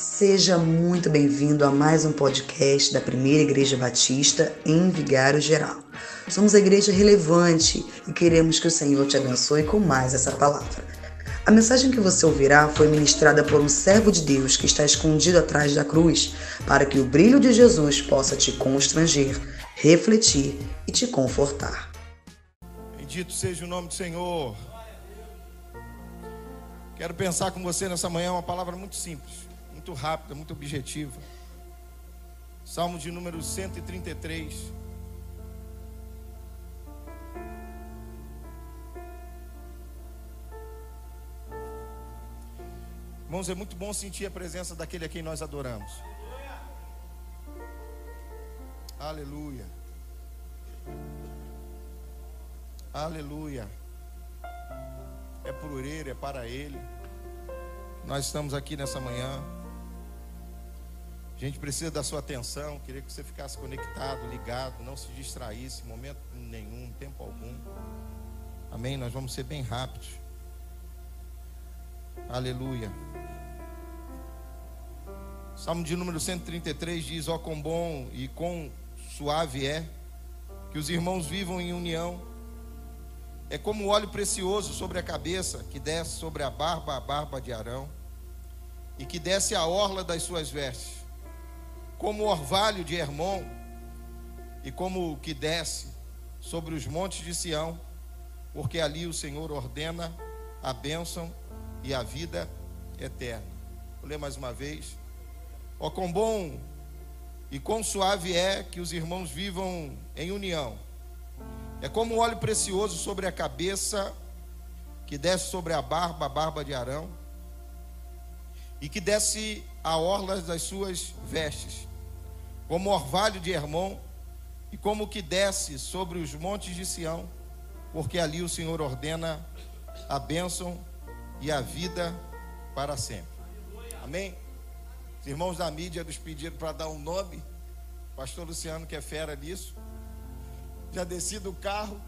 Seja muito bem-vindo a mais um podcast da Primeira Igreja Batista em Vigário Geral. Somos a igreja relevante e queremos que o Senhor te abençoe com mais essa palavra. A mensagem que você ouvirá foi ministrada por um servo de Deus que está escondido atrás da cruz, para que o brilho de Jesus possa te constranger, refletir e te confortar. Bendito seja o nome do Senhor. Quero pensar com você nessa manhã uma palavra muito simples muito rápida, muito objetiva. Salmo de número 133. Irmãos, é muito bom sentir a presença daquele a quem nós adoramos. Aleluia. Aleluia. É por ele, é para ele. Nós estamos aqui nessa manhã. Gente precisa da sua atenção. Queria que você ficasse conectado, ligado, não se distraísse momento nenhum, tempo algum. Amém? Nós vamos ser bem rápidos. Aleluia. Salmo de número 133 diz: Ó, oh, quão bom e quão suave é que os irmãos vivam em união. É como óleo precioso sobre a cabeça, que desce sobre a barba, a barba de Arão, e que desce a orla das suas vestes como o orvalho de Hermon e como o que desce sobre os montes de Sião, porque ali o Senhor ordena a bênção e a vida eterna. Vou ler mais uma vez. Ó, oh, quão bom e quão suave é que os irmãos vivam em união. É como óleo precioso sobre a cabeça, que desce sobre a barba, a barba de Arão, e que desce a orla das suas vestes como orvalho de Hermon, e como que desce sobre os montes de Sião, porque ali o Senhor ordena a bênção e a vida para sempre. Amém? Os irmãos da mídia nos pediram para dar um nome. Pastor Luciano, que é fera nisso. Já desci do carro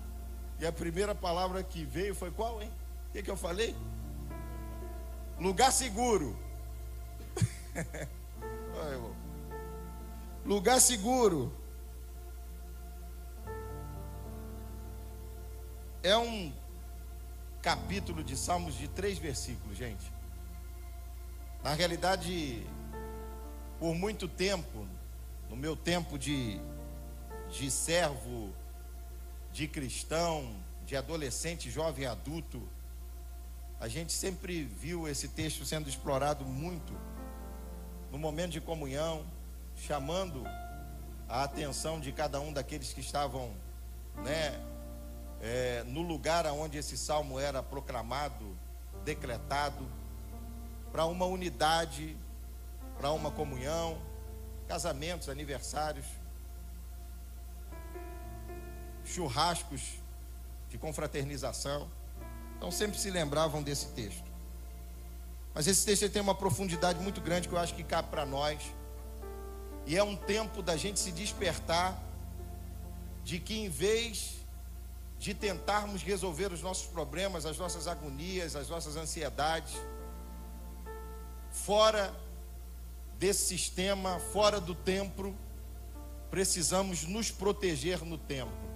e a primeira palavra que veio foi qual, hein? O que, que eu falei? Lugar seguro. Olha, irmão. Lugar seguro. É um capítulo de Salmos de três versículos, gente. Na realidade, por muito tempo, no meu tempo de, de servo, de cristão, de adolescente, jovem, adulto, a gente sempre viu esse texto sendo explorado muito no momento de comunhão, chamando a atenção de cada um daqueles que estavam, né, é, no lugar aonde esse salmo era proclamado, decretado, para uma unidade, para uma comunhão, casamentos, aniversários, churrascos de confraternização. Então sempre se lembravam desse texto. Mas esse texto tem uma profundidade muito grande que eu acho que cabe para nós e é um tempo da gente se despertar de que em vez de tentarmos resolver os nossos problemas, as nossas agonias, as nossas ansiedades, fora desse sistema, fora do templo, precisamos nos proteger no templo.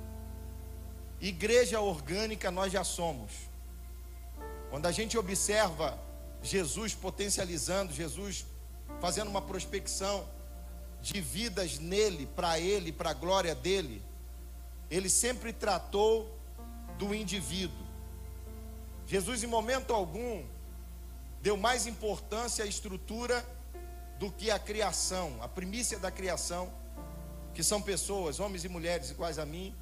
Igreja orgânica nós já somos. Quando a gente observa Jesus potencializando, Jesus fazendo uma prospecção, de vidas nele, para ele, para a glória dele, ele sempre tratou do indivíduo. Jesus, em momento algum, deu mais importância à estrutura do que à criação, a primícia da criação, que são pessoas, homens e mulheres iguais a mim,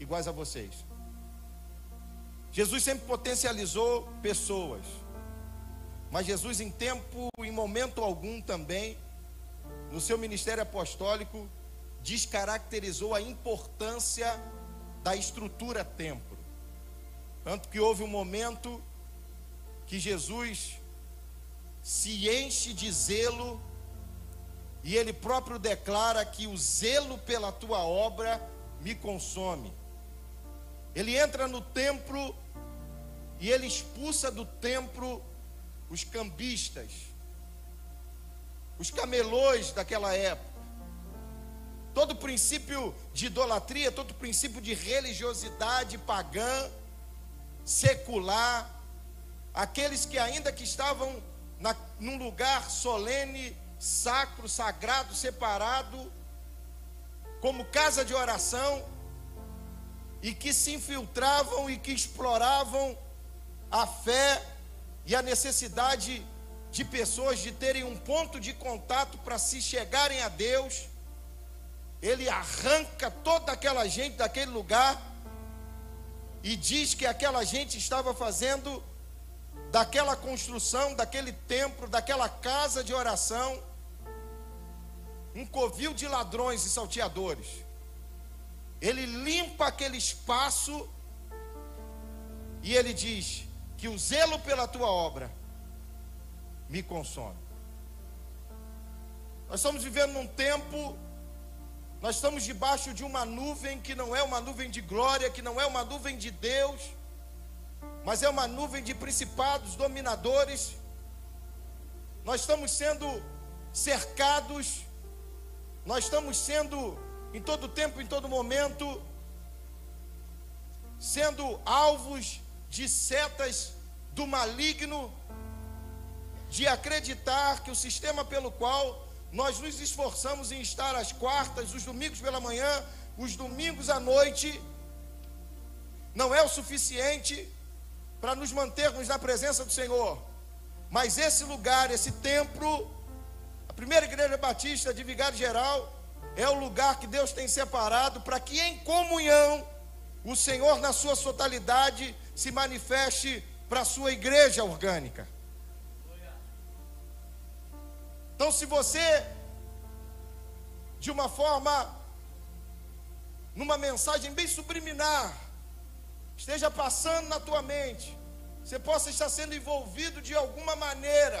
iguais a vocês. Jesus sempre potencializou pessoas, mas Jesus, em tempo, em momento algum também, no seu ministério apostólico, descaracterizou a importância da estrutura templo. Tanto que houve um momento que Jesus se enche de zelo e ele próprio declara que o zelo pela tua obra me consome. Ele entra no templo e ele expulsa do templo os cambistas, os camelôs daquela época. Todo princípio de idolatria, todo princípio de religiosidade pagã, secular, aqueles que ainda que estavam na, num lugar solene, sacro, sagrado, separado, como casa de oração, e que se infiltravam e que exploravam a fé e a necessidade de pessoas de terem um ponto de contato para se chegarem a Deus ele arranca toda aquela gente daquele lugar e diz que aquela gente estava fazendo daquela construção, daquele templo, daquela casa de oração, um covil de ladrões e salteadores. Ele limpa aquele espaço e ele diz que o zelo pela tua obra me consome. Nós estamos vivendo num tempo nós estamos debaixo de uma nuvem que não é uma nuvem de glória, que não é uma nuvem de Deus, mas é uma nuvem de principados, dominadores. Nós estamos sendo cercados, nós estamos sendo, em todo tempo, em todo momento, sendo alvos de setas do maligno, de acreditar que o sistema pelo qual nós nos esforçamos em estar às quartas, os domingos pela manhã, os domingos à noite. Não é o suficiente para nos mantermos na presença do Senhor. Mas esse lugar, esse templo, a primeira igreja batista de Vigário Geral, é o lugar que Deus tem separado para que em comunhão o Senhor, na sua totalidade, se manifeste para a sua igreja orgânica. Então, se você, de uma forma, numa mensagem bem subliminar, esteja passando na tua mente, você possa estar sendo envolvido de alguma maneira,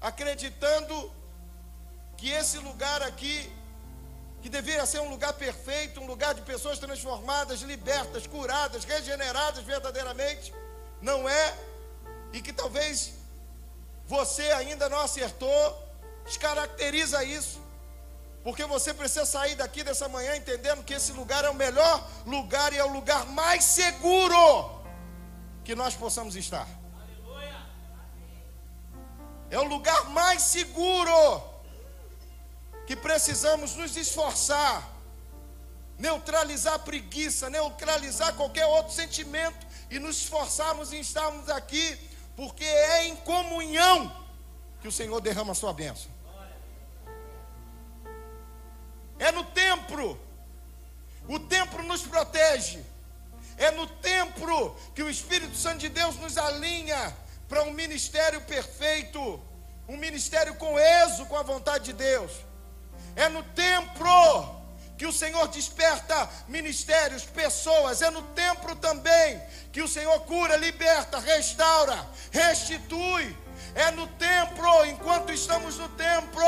acreditando que esse lugar aqui, que deveria ser um lugar perfeito, um lugar de pessoas transformadas, libertas, curadas, regeneradas verdadeiramente, não é, e que talvez você ainda não acertou, Descaracteriza isso. Porque você precisa sair daqui dessa manhã entendendo que esse lugar é o melhor lugar e é o lugar mais seguro que nós possamos estar. É o lugar mais seguro que precisamos nos esforçar, neutralizar a preguiça, neutralizar qualquer outro sentimento e nos esforçarmos em estarmos aqui, porque é em comunhão que o Senhor derrama a sua bênção. É no templo. O templo nos protege. É no templo que o Espírito Santo de Deus nos alinha para um ministério perfeito, um ministério coeso com a vontade de Deus. É no templo que o Senhor desperta ministérios, pessoas. É no templo também que o Senhor cura, liberta, restaura, restitui. É no templo, enquanto estamos no templo,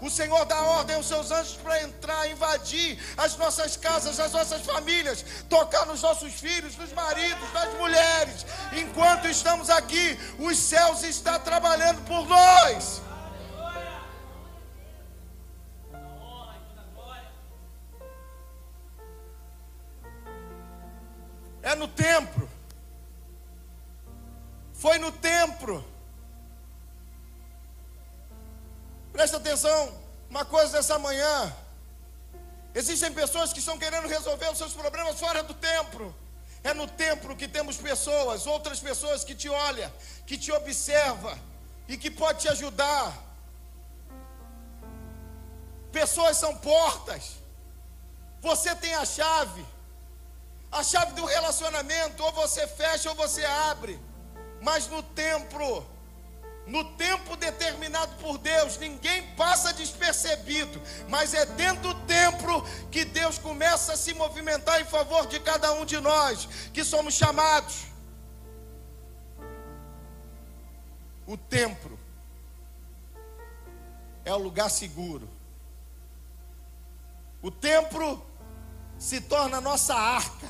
o Senhor dá ordem aos seus anjos para entrar, invadir as nossas casas, as nossas famílias, tocar nos nossos filhos, nos maridos, nas mulheres. Enquanto estamos aqui, os céus estão trabalhando por nós. É no templo. Foi no templo Presta atenção, uma coisa dessa manhã. Existem pessoas que estão querendo resolver os seus problemas fora do templo. É no templo que temos pessoas, outras pessoas que te olham, que te observa e que pode te ajudar. Pessoas são portas. Você tem a chave. A chave do relacionamento, ou você fecha ou você abre. Mas no templo no tempo determinado por Deus, ninguém passa despercebido, mas é dentro do templo que Deus começa a se movimentar em favor de cada um de nós, que somos chamados. O templo é o lugar seguro. O templo se torna nossa arca.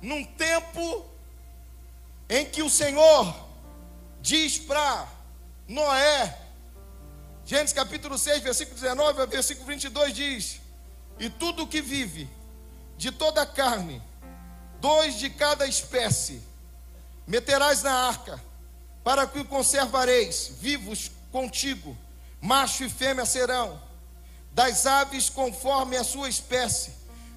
Num tempo em que o Senhor diz para Noé, Gênesis capítulo 6, versículo 19 versículo 22 diz: E tudo que vive, de toda a carne, dois de cada espécie, meterás na arca, para que o conservareis vivos contigo, macho e fêmea serão, das aves conforme a sua espécie,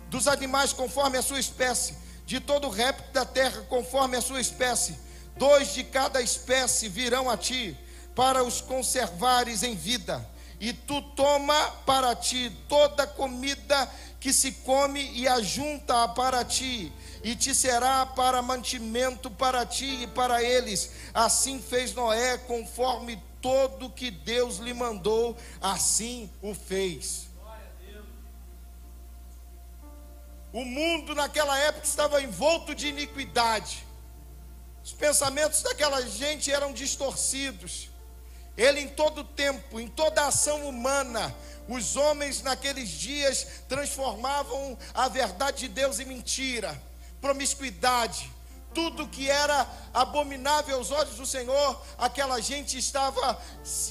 dos animais conforme a sua espécie, de todo réptil da terra conforme a sua espécie, dois de cada espécie virão a ti, para os conservares em vida, e tu toma para ti toda comida que se come e ajunta para ti, e te será para mantimento para ti e para eles. Assim fez Noé, conforme todo que Deus lhe mandou, assim o fez. O mundo naquela época estava envolto de iniquidade. Os pensamentos daquela gente eram distorcidos. Ele, em todo tempo, em toda ação humana, os homens naqueles dias transformavam a verdade de Deus em mentira, promiscuidade, tudo que era abominável aos olhos do Senhor, aquela gente estava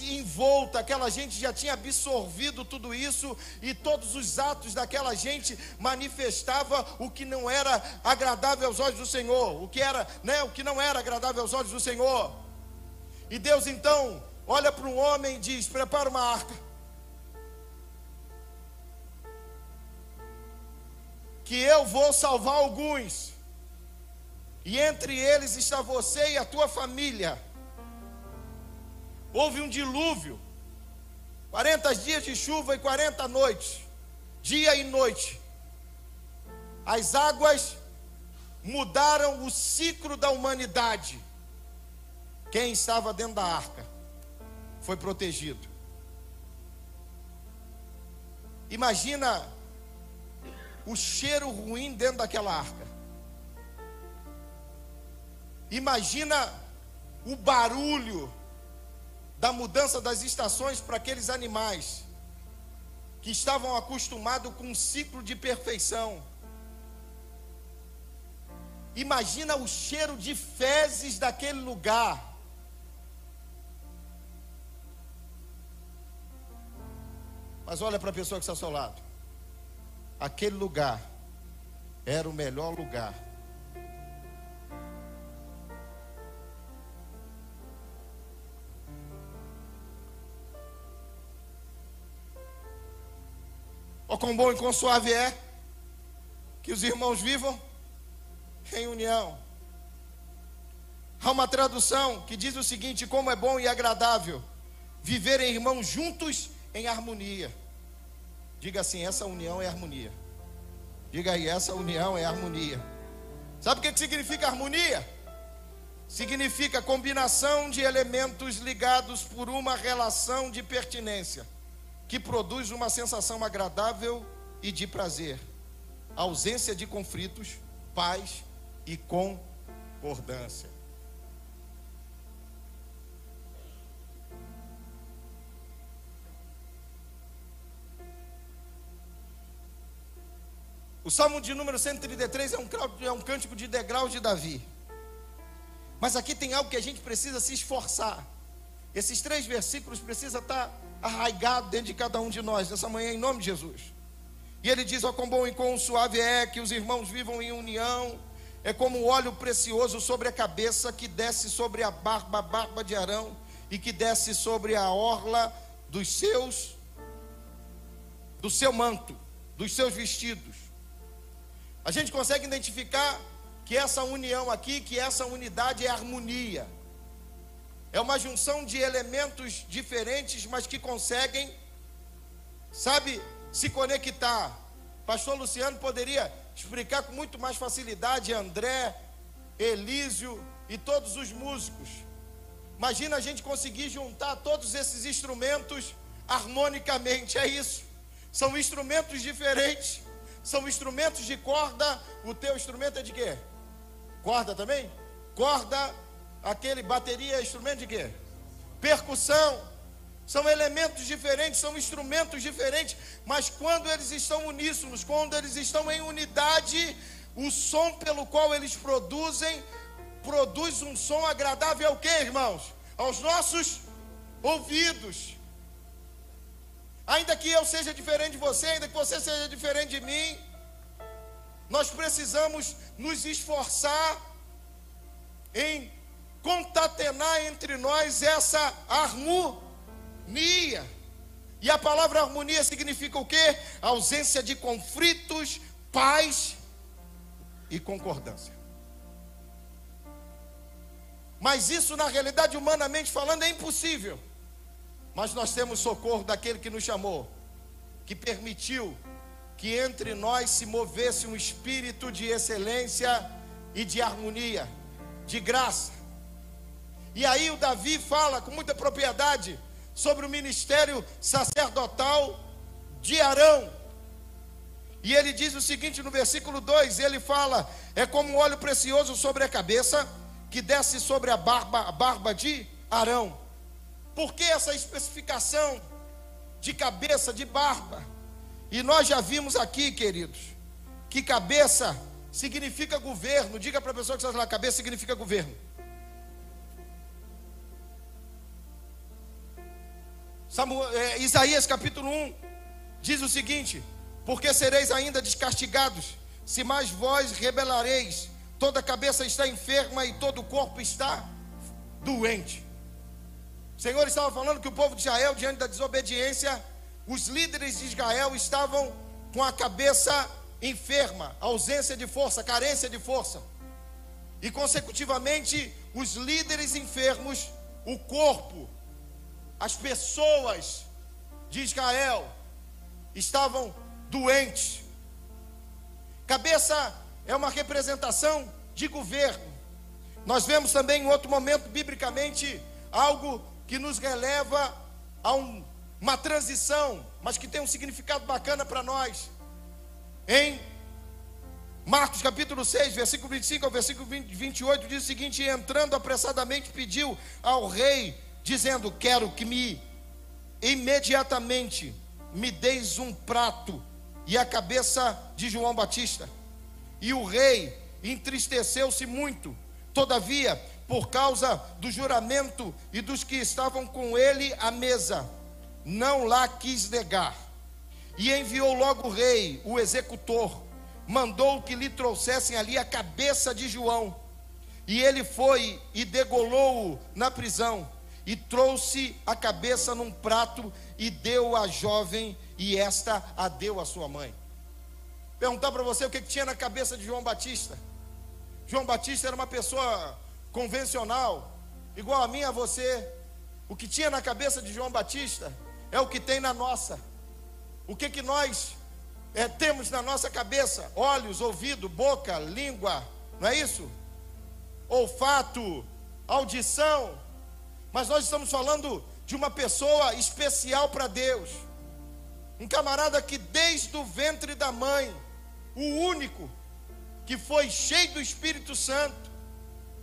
envolta, aquela gente já tinha absorvido tudo isso e todos os atos daquela gente manifestava o que não era agradável aos olhos do Senhor, o que era, né, o que não era agradável aos olhos do Senhor. E Deus então olha para um homem e diz: "Prepara uma arca". que eu vou salvar alguns, e entre eles está você e a tua família. Houve um dilúvio, 40 dias de chuva e 40 noites, dia e noite. As águas mudaram o ciclo da humanidade. Quem estava dentro da arca foi protegido. Imagina o cheiro ruim dentro daquela arca. Imagina o barulho da mudança das estações para aqueles animais que estavam acostumados com um ciclo de perfeição. Imagina o cheiro de fezes daquele lugar. Mas olha para a pessoa que está ao seu lado aquele lugar era o melhor lugar. O quão bom e quão suave é que os irmãos vivam em união. Há uma tradução que diz o seguinte: como é bom e agradável viverem irmãos juntos em harmonia. Diga assim: essa união é harmonia. Diga aí: essa união é harmonia. Sabe o que significa harmonia? Significa combinação de elementos ligados por uma relação de pertinência, que produz uma sensação agradável e de prazer, ausência de conflitos, paz e concordância. O Salmo de número 133 é um, é um cântico de degraus de Davi. Mas aqui tem algo que a gente precisa se esforçar. Esses três versículos precisam estar arraigados dentro de cada um de nós, nessa manhã, em nome de Jesus. E ele diz: Ó, quão bom e quão suave é que os irmãos vivam em união, é como o óleo precioso sobre a cabeça que desce sobre a barba, a barba de Arão, e que desce sobre a orla dos seus, do seu manto, dos seus vestidos. A gente consegue identificar que essa união aqui, que essa unidade é harmonia. É uma junção de elementos diferentes, mas que conseguem, sabe, se conectar. Pastor Luciano poderia explicar com muito mais facilidade, André, Elísio e todos os músicos. Imagina a gente conseguir juntar todos esses instrumentos harmonicamente, é isso. São instrumentos diferentes, são instrumentos de corda. O teu instrumento é de quê? Corda também? Corda, aquele bateria, é instrumento de quê? Percussão. São elementos diferentes, são instrumentos diferentes, mas quando eles estão uníssonos, quando eles estão em unidade, o som pelo qual eles produzem produz um som agradável ao que, irmãos? Aos nossos ouvidos. Ainda que eu seja diferente de você, ainda que você seja diferente de mim, nós precisamos nos esforçar em contatenar entre nós essa harmonia. E a palavra harmonia significa o quê? Ausência de conflitos, paz e concordância. Mas isso, na realidade, humanamente falando, é impossível. Mas nós temos socorro daquele que nos chamou, que permitiu que entre nós se movesse um espírito de excelência e de harmonia, de graça. E aí o Davi fala com muita propriedade sobre o ministério sacerdotal de Arão. E ele diz o seguinte no versículo 2: ele fala: é como um óleo precioso sobre a cabeça que desce sobre a barba, a barba de Arão. Por que essa especificação de cabeça, de barba? E nós já vimos aqui, queridos, que cabeça significa governo. Diga para a pessoa que está lá, cabeça significa governo. Samuel, é, Isaías capítulo 1 diz o seguinte: Porque sereis ainda descastigados, se mais vós rebelareis, toda cabeça está enferma e todo o corpo está doente. O Senhor estava falando que o povo de Israel, diante da desobediência, os líderes de Israel estavam com a cabeça enferma, ausência de força, carência de força. E consecutivamente, os líderes enfermos, o corpo, as pessoas de Israel estavam doentes. Cabeça é uma representação de governo. Nós vemos também em outro momento, biblicamente, algo que nos releva a um, uma transição, mas que tem um significado bacana para nós. Em Marcos capítulo 6, versículo 25 ao versículo 20, 28, diz o seguinte: entrando apressadamente, pediu ao rei, dizendo: Quero que me imediatamente me deis um prato e a cabeça de João Batista. E o rei entristeceu-se muito. Todavia, por causa do juramento e dos que estavam com ele à mesa, não lá quis negar. E enviou logo o rei, o executor, mandou que lhe trouxessem ali a cabeça de João. E ele foi e degolou-o na prisão, e trouxe a cabeça num prato e deu à jovem, e esta a deu à sua mãe. Perguntar para você o que, que tinha na cabeça de João Batista. João Batista era uma pessoa convencional, igual a mim, a você, o que tinha na cabeça de João Batista é o que tem na nossa. O que que nós é, temos na nossa cabeça? Olhos, ouvido, boca, língua, não é isso? Olfato, audição. Mas nós estamos falando de uma pessoa especial para Deus. Um camarada que desde o ventre da mãe, o único que foi cheio do Espírito Santo,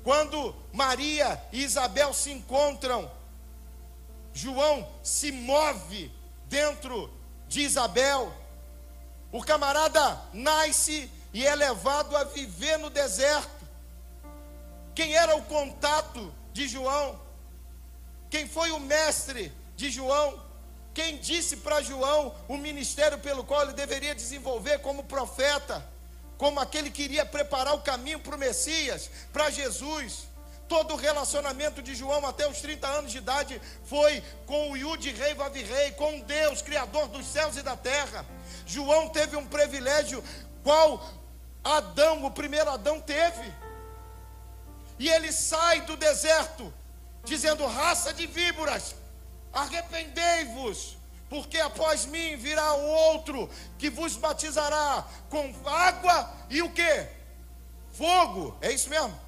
quando Maria e Isabel se encontram, João se move dentro de Isabel. O camarada nasce e é levado a viver no deserto. Quem era o contato de João? Quem foi o mestre de João? Quem disse para João o ministério pelo qual ele deveria desenvolver como profeta? como aquele que iria preparar o caminho para o Messias, para Jesus. Todo o relacionamento de João até os 30 anos de idade foi com o Yud Rei Vavi Rei, com Deus, Criador dos céus e da terra. João teve um privilégio qual Adão, o primeiro Adão, teve. E ele sai do deserto, dizendo: raça de víboras, arrependei-vos, porque após mim virá o outro que vos batizará com água e o que? Fogo. É isso mesmo?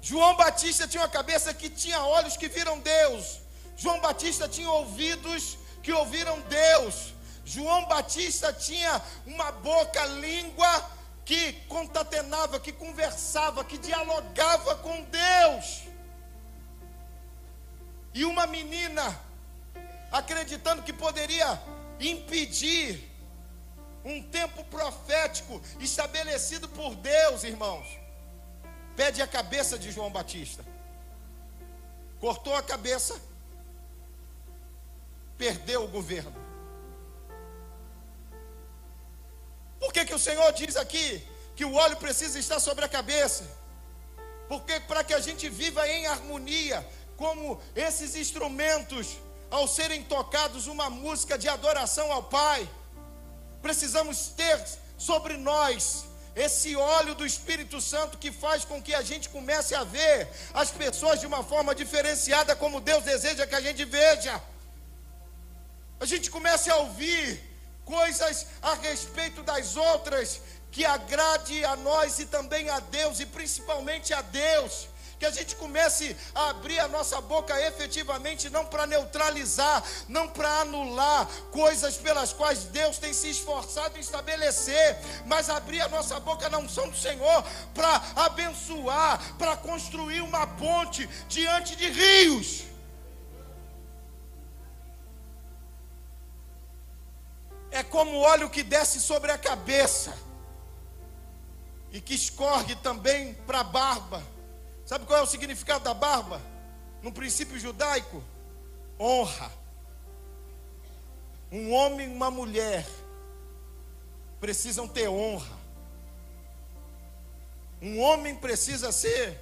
João Batista tinha uma cabeça que tinha olhos que viram Deus. João Batista tinha ouvidos que ouviram Deus. João Batista tinha uma boca, língua que contatenava, que conversava, que dialogava com Deus. E uma menina, acreditando que poderia impedir um tempo profético estabelecido por Deus, irmãos. pede a cabeça de João Batista. Cortou a cabeça, perdeu o governo. Por que, que o Senhor diz aqui que o óleo precisa estar sobre a cabeça? Porque para que a gente viva em harmonia, como esses instrumentos, ao serem tocados uma música de adoração ao Pai, precisamos ter sobre nós esse óleo do Espírito Santo que faz com que a gente comece a ver as pessoas de uma forma diferenciada, como Deus deseja que a gente veja. A gente comece a ouvir coisas a respeito das outras que agrade a nós e também a Deus, e principalmente a Deus que a gente comece a abrir a nossa boca efetivamente, não para neutralizar, não para anular coisas pelas quais Deus tem se esforçado em estabelecer, mas abrir a nossa boca na unção do Senhor para abençoar, para construir uma ponte diante de rios. É como óleo que desce sobre a cabeça e que escorre também para a barba Sabe qual é o significado da barba? No princípio judaico, honra. Um homem e uma mulher precisam ter honra. Um homem precisa ser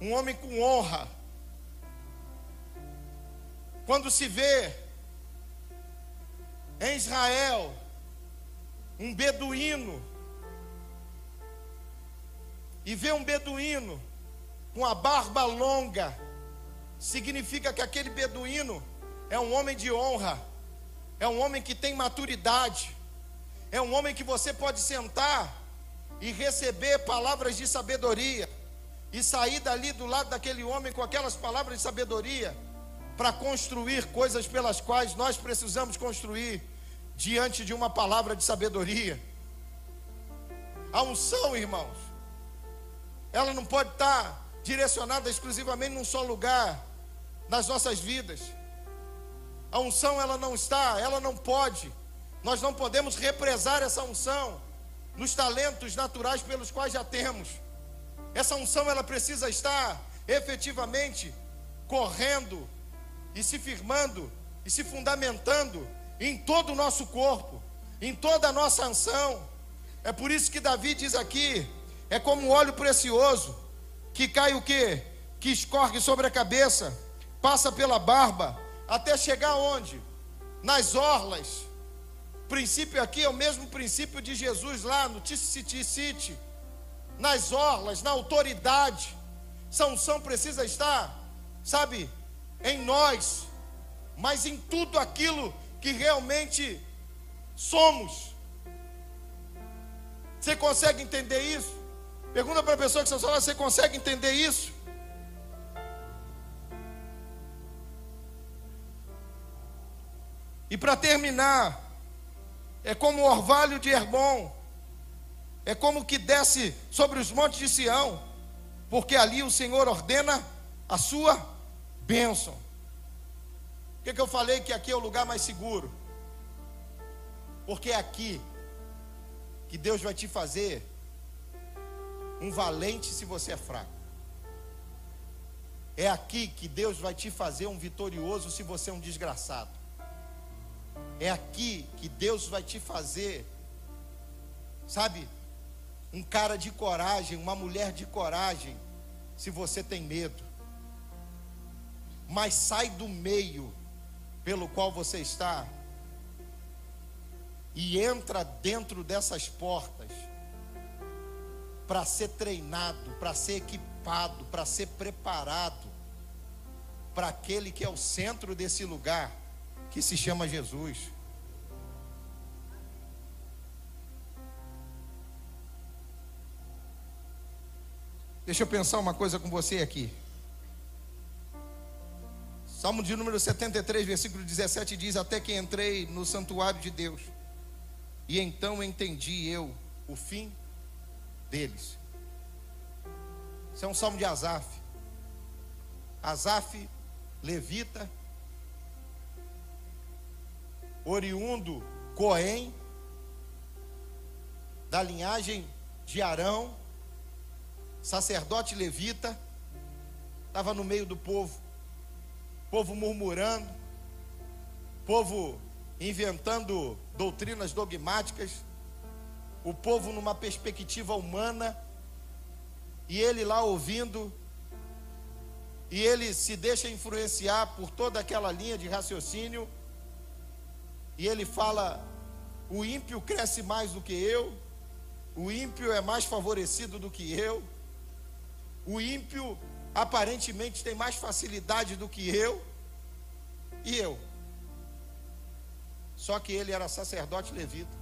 um homem com honra. Quando se vê em Israel um beduíno e vê um beduíno com a barba longa, significa que aquele beduíno é um homem de honra, é um homem que tem maturidade, é um homem que você pode sentar e receber palavras de sabedoria, e sair dali do lado daquele homem com aquelas palavras de sabedoria, para construir coisas pelas quais nós precisamos construir diante de uma palavra de sabedoria. A unção, irmãos, ela não pode estar direcionada exclusivamente num só lugar nas nossas vidas. A unção ela não está, ela não pode. Nós não podemos represar essa unção nos talentos naturais pelos quais já temos. Essa unção ela precisa estar efetivamente correndo e se firmando e se fundamentando em todo o nosso corpo, em toda a nossa unção. É por isso que Davi diz aqui: é como um óleo precioso que cai o que? Que escorre sobre a cabeça, passa pela barba, até chegar onde? Nas orlas. O princípio aqui é o mesmo princípio de Jesus lá no City, nas orlas, na autoridade. Essa unção precisa estar, sabe, em nós, mas em tudo aquilo que realmente somos. Você consegue entender isso? Pergunta para a pessoa que está falando, você consegue entender isso? E para terminar, é como o orvalho de Herbon, é como que desce sobre os montes de Sião, porque ali o Senhor ordena a sua bênção. Por que, que eu falei que aqui é o lugar mais seguro? Porque é aqui que Deus vai te fazer um valente se você é fraco. É aqui que Deus vai te fazer um vitorioso se você é um desgraçado. É aqui que Deus vai te fazer, sabe, um cara de coragem, uma mulher de coragem, se você tem medo. Mas sai do meio pelo qual você está e entra dentro dessas portas para ser treinado, para ser equipado, para ser preparado para aquele que é o centro desse lugar, que se chama Jesus. Deixa eu pensar uma coisa com você aqui. Salmo de número 73, versículo 17 diz: Até que entrei no santuário de Deus, e então entendi eu o fim deles. Isso é um salmo de Asaf. Asaf, levita, oriundo Coém, da linhagem de Arão, sacerdote levita, estava no meio do povo, povo murmurando, povo inventando doutrinas dogmáticas, o povo numa perspectiva humana, e ele lá ouvindo, e ele se deixa influenciar por toda aquela linha de raciocínio, e ele fala: o ímpio cresce mais do que eu, o ímpio é mais favorecido do que eu, o ímpio aparentemente tem mais facilidade do que eu, e eu. Só que ele era sacerdote levita.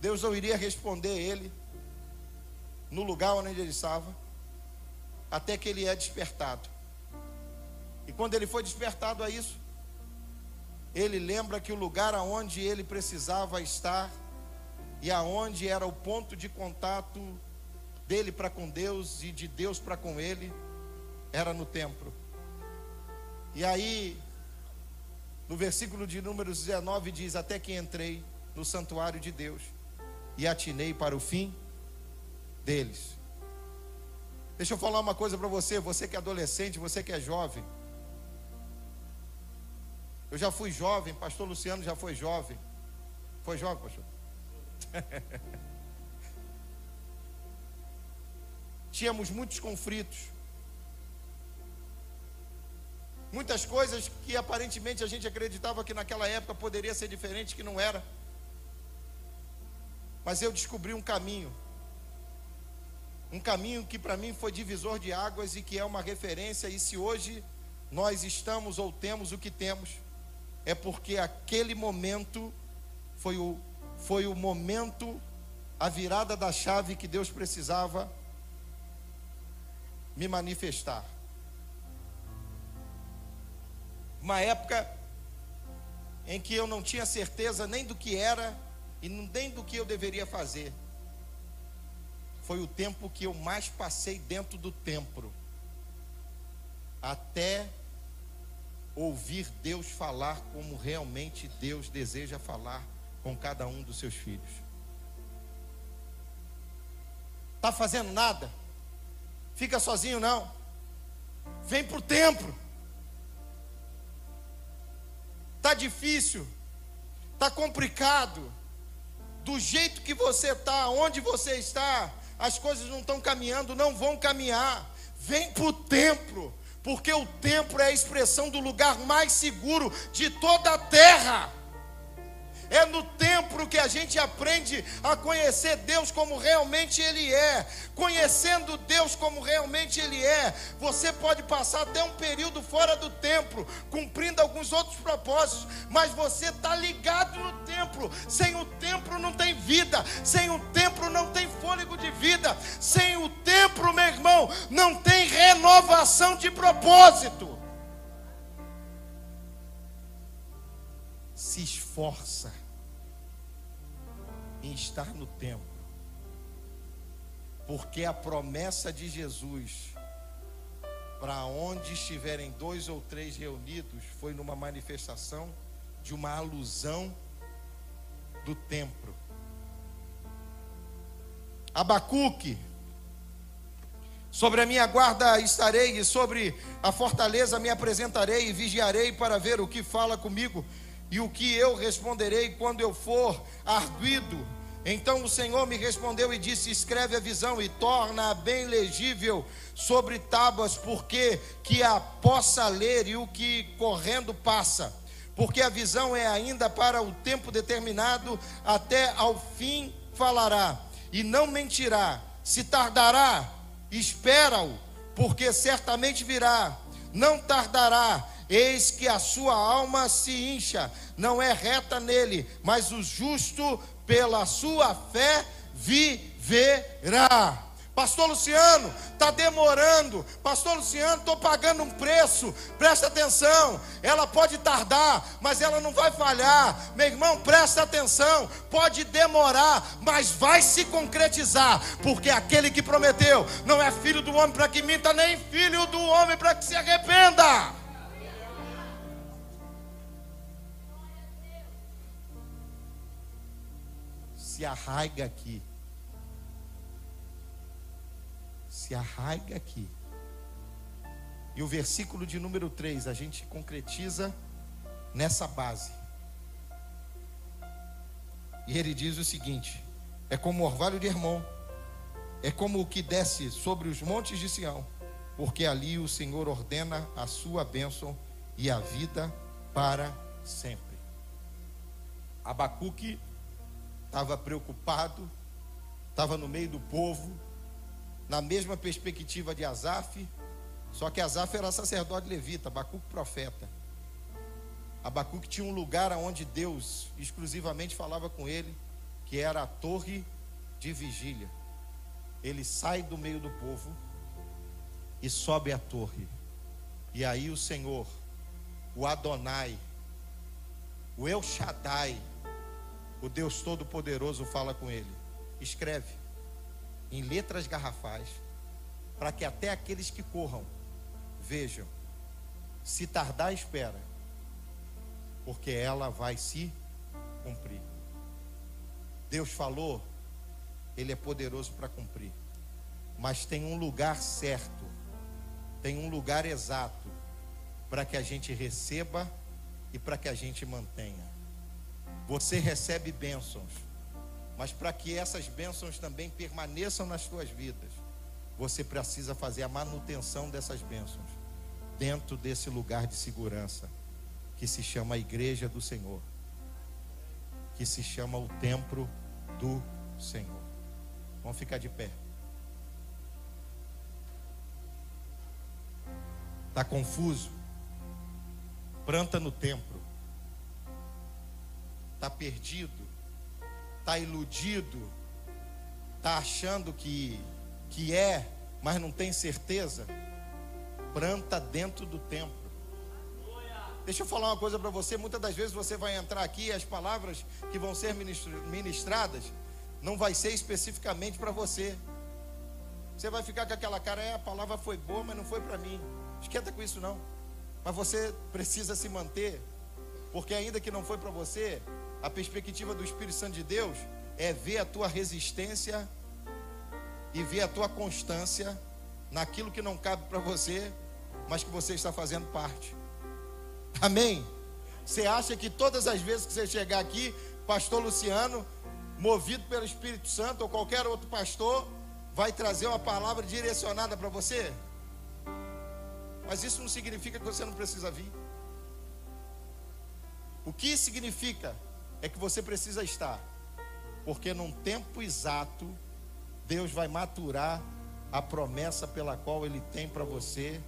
Deus não iria responder ele no lugar onde ele estava, até que ele é despertado. E quando ele foi despertado a isso, ele lembra que o lugar aonde ele precisava estar e aonde era o ponto de contato dele para com Deus e de Deus para com ele era no templo. E aí, no versículo de número 19 diz: Até que entrei no santuário de Deus e atinei para o fim deles. Deixa eu falar uma coisa para você, você que é adolescente, você que é jovem. Eu já fui jovem, pastor Luciano já foi jovem. Foi jovem, pastor? Tínhamos muitos conflitos. Muitas coisas que aparentemente a gente acreditava que naquela época poderia ser diferente, que não era. Mas eu descobri um caminho. Um caminho que para mim foi divisor de águas e que é uma referência. E se hoje nós estamos ou temos o que temos, é porque aquele momento foi o, foi o momento, a virada da chave que Deus precisava me manifestar. Uma época em que eu não tinha certeza nem do que era e nem do que eu deveria fazer. Foi o tempo que eu mais passei dentro do templo, até ouvir Deus falar como realmente Deus deseja falar com cada um dos seus filhos. Está fazendo nada? Fica sozinho não. Vem para o templo. Está difícil, está complicado. Do jeito que você está, onde você está, as coisas não estão caminhando, não vão caminhar. Vem para o templo, porque o templo é a expressão do lugar mais seguro de toda a terra. É no templo que a gente aprende a conhecer Deus como realmente Ele é. Conhecendo Deus como realmente Ele é, você pode passar até um período fora do templo, cumprindo alguns outros propósitos, mas você está ligado no templo. Sem o templo não tem vida, sem o templo não tem fôlego de vida, sem o templo, meu irmão, não tem renovação de propósito. Esforça em estar no templo. Porque a promessa de Jesus, para onde estiverem dois ou três reunidos, foi numa manifestação de uma alusão do templo. Abacuque, sobre a minha guarda estarei, e sobre a fortaleza me apresentarei e vigiarei para ver o que fala comigo e o que eu responderei quando eu for arguido então o Senhor me respondeu e disse: Escreve a visão e torna-a bem legível sobre tábuas, porque que a possa ler e o que correndo passa. Porque a visão é ainda para o tempo determinado, até ao fim falará, e não mentirá. Se tardará, espera-o, porque certamente virá. Não tardará, eis que a sua alma se incha, não é reta nele, mas o justo pela sua fé viverá. Pastor Luciano, está demorando. Pastor Luciano, estou pagando um preço. Presta atenção. Ela pode tardar, mas ela não vai falhar. Meu irmão, presta atenção. Pode demorar, mas vai se concretizar. Porque aquele que prometeu não é filho do homem para que minta, nem filho do homem para que se arrependa. Se arraiga aqui. se arraiga aqui. E o versículo de número 3 a gente concretiza nessa base. E ele diz o seguinte: é como o orvalho de Hermon, é como o que desce sobre os montes de Sião, porque ali o Senhor ordena a sua bênção e a vida para sempre. Abacuque estava preocupado, estava no meio do povo, na mesma perspectiva de Asaf, só que Asaf era sacerdote levita, Abacuque profeta. Abacuque tinha um lugar onde Deus exclusivamente falava com ele, que era a torre de vigília. Ele sai do meio do povo e sobe a torre. E aí o Senhor, o Adonai, o El Shaddai, o Deus Todo-Poderoso fala com ele. Escreve em letras garrafais, para que até aqueles que corram vejam. Se tardar, espera, porque ela vai se cumprir. Deus falou, Ele é poderoso para cumprir, mas tem um lugar certo, tem um lugar exato para que a gente receba e para que a gente mantenha. Você recebe bênçãos, mas para que essas bênçãos também permaneçam nas suas vidas, você precisa fazer a manutenção dessas bênçãos dentro desse lugar de segurança que se chama a igreja do Senhor, que se chama o templo do Senhor. Vamos ficar de pé. Está confuso? Planta no templo. Está perdido? Está iludido? Está achando que, que é, mas não tem certeza? Planta dentro do templo. Deixa eu falar uma coisa para você. Muitas das vezes você vai entrar aqui e as palavras que vão ser ministradas não vai ser especificamente para você. Você vai ficar com aquela cara, é, a palavra foi boa, mas não foi para mim. Esquenta com isso não. Mas você precisa se manter, porque ainda que não foi para você, a perspectiva do Espírito Santo de Deus é ver a tua resistência e ver a tua constância naquilo que não cabe para você, mas que você está fazendo parte. Amém? Você acha que todas as vezes que você chegar aqui, pastor Luciano, movido pelo Espírito Santo ou qualquer outro pastor, vai trazer uma palavra direcionada para você? Mas isso não significa que você não precisa vir. O que significa é que você precisa estar, porque num tempo exato, Deus vai maturar a promessa pela qual Ele tem para você.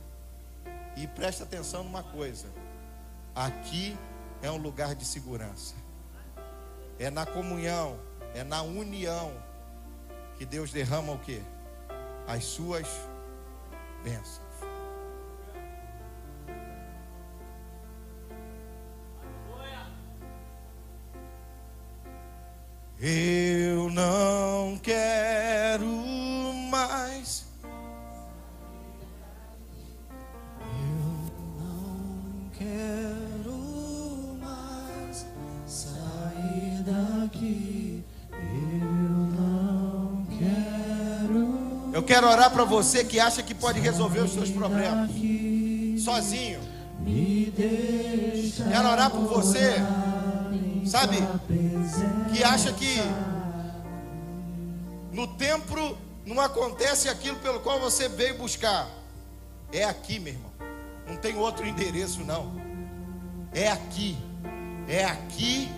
E preste atenção numa coisa: aqui é um lugar de segurança, é na comunhão, é na união que Deus derrama o que? As suas bênçãos. Eu não quero mais. Eu não quero mais sair daqui. Eu não quero. Eu quero orar para você que acha que pode resolver os seus problemas sozinho. Quero orar por você, sabe? Que acha que no templo não acontece aquilo pelo qual você veio buscar. É aqui, meu irmão. Não tem outro endereço, não. É aqui. É aqui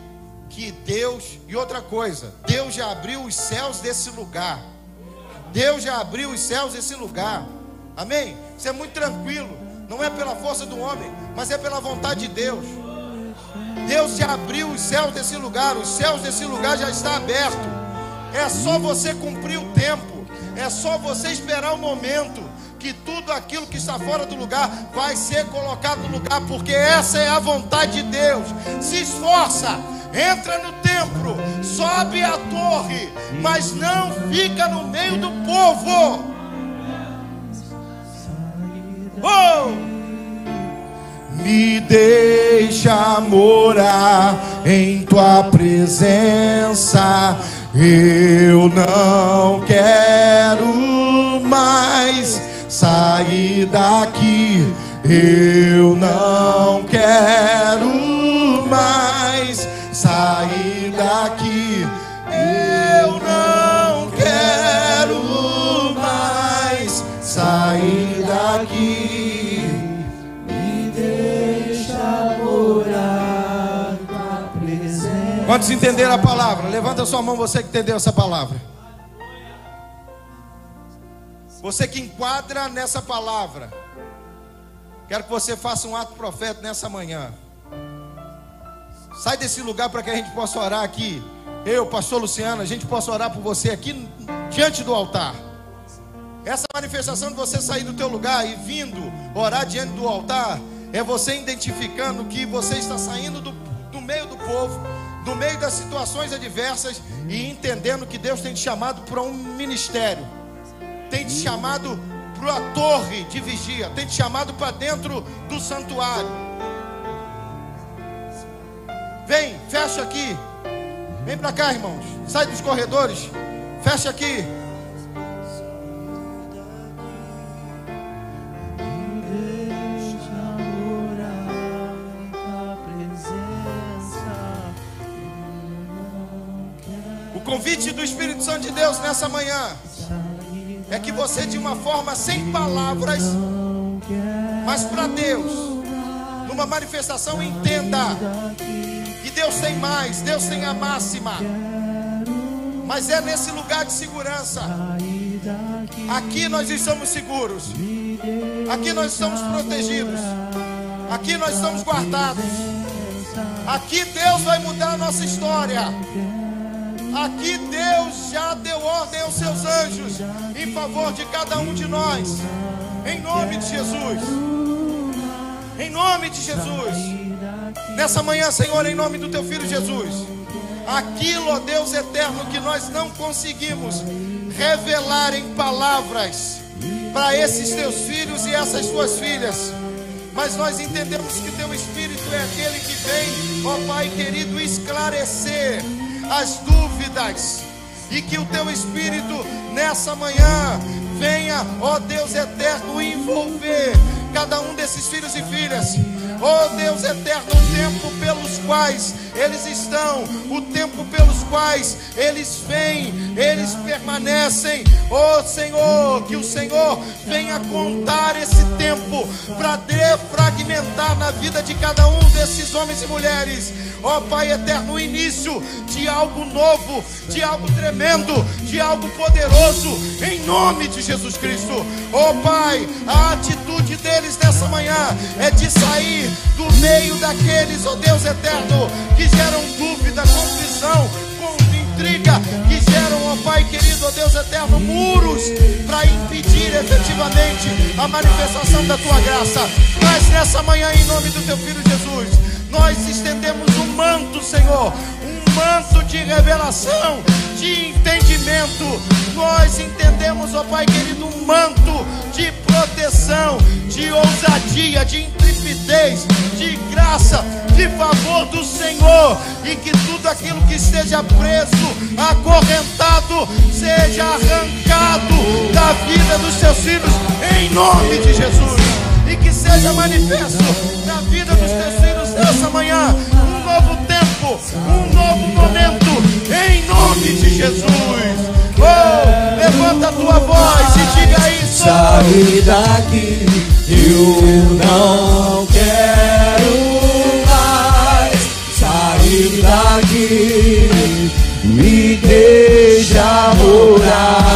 que Deus. E outra coisa, Deus já abriu os céus desse lugar. Deus já abriu os céus desse lugar. Amém? Isso é muito tranquilo. Não é pela força do homem, mas é pela vontade de Deus. Deus já abriu os céus desse lugar. Os céus desse lugar já está aberto. É só você cumprir o tempo. É só você esperar o momento que tudo aquilo que está fora do lugar vai ser colocado no lugar, porque essa é a vontade de Deus. Se esforça, entra no templo, sobe a torre, mas não fica no meio do povo. Oh! Me deixa morar em tua presença. Eu não quero mais sair daqui. Eu não quero mais sair daqui. Quantos entenderam a palavra? Levanta sua mão, você que entendeu essa palavra. Você que enquadra nessa palavra. Quero que você faça um ato profético nessa manhã. Sai desse lugar para que a gente possa orar aqui. Eu, pastor Luciano, a gente possa orar por você aqui diante do altar. Essa manifestação de você sair do teu lugar e vindo orar diante do altar é você identificando que você está saindo do, do meio do povo, do meio das situações adversas e entendendo que Deus tem te chamado para um ministério, tem te chamado para a torre de vigia, tem te chamado para dentro do santuário. Vem, fecha aqui. Vem para cá, irmãos. Sai dos corredores. Fecha aqui. Convite do Espírito Santo de Deus nessa manhã é que você, de uma forma sem palavras, mas para Deus, numa manifestação, entenda que Deus tem mais, Deus tem a máxima, mas é nesse lugar de segurança. Aqui nós estamos seguros, aqui nós estamos protegidos, aqui nós estamos guardados. Aqui Deus vai mudar a nossa história. Aqui Deus já deu ordem aos seus anjos em favor de cada um de nós. Em nome de Jesus. Em nome de Jesus. Nessa manhã, Senhor, em nome do teu filho Jesus. Aquilo, ó Deus eterno, que nós não conseguimos revelar em palavras para esses teus filhos e essas tuas filhas. Mas nós entendemos que teu Espírito é aquele que vem, ó Pai querido, esclarecer as dúvidas. E que o teu Espírito nessa manhã venha, ó Deus eterno, envolver cada um desses filhos e filhas. Ó Deus eterno, o tempo pelos quais eles estão, o tempo pelos quais eles vêm, eles permanecem. Ó Senhor, que o Senhor venha contar esse tempo para defragmentar na vida de cada um desses homens e mulheres. Ó Pai eterno, o início de algo novo, de algo tremendo, de algo poderoso, em nome de Jesus Cristo. Ó Pai, a atitude deles nessa manhã é de sair do meio daqueles, ó Deus eterno, que geram dúvida, confusão, intriga, que geram, ó Pai querido, ó Deus eterno, muros para impedir efetivamente a manifestação da tua graça. Mas nessa manhã, em nome do teu filho Jesus, nós estendemos um manto, Senhor, um manto de revelação, de entendimento. Nós entendemos, ó Pai querido, um manto de proteção, de ousadia, de intrepidez, de graça, de favor do Senhor, e que tudo aquilo que esteja preso, acorrentado, seja arrancado da vida dos seus filhos, em nome de Jesus. E que seja manifesto na vida dos teus filhos nessa manhã. Um novo tempo, um novo momento, em nome de Jesus. Oh, levanta a tua voz e diga isso. Sabe daqui, eu não quero mais sair daqui. Me deixa morar.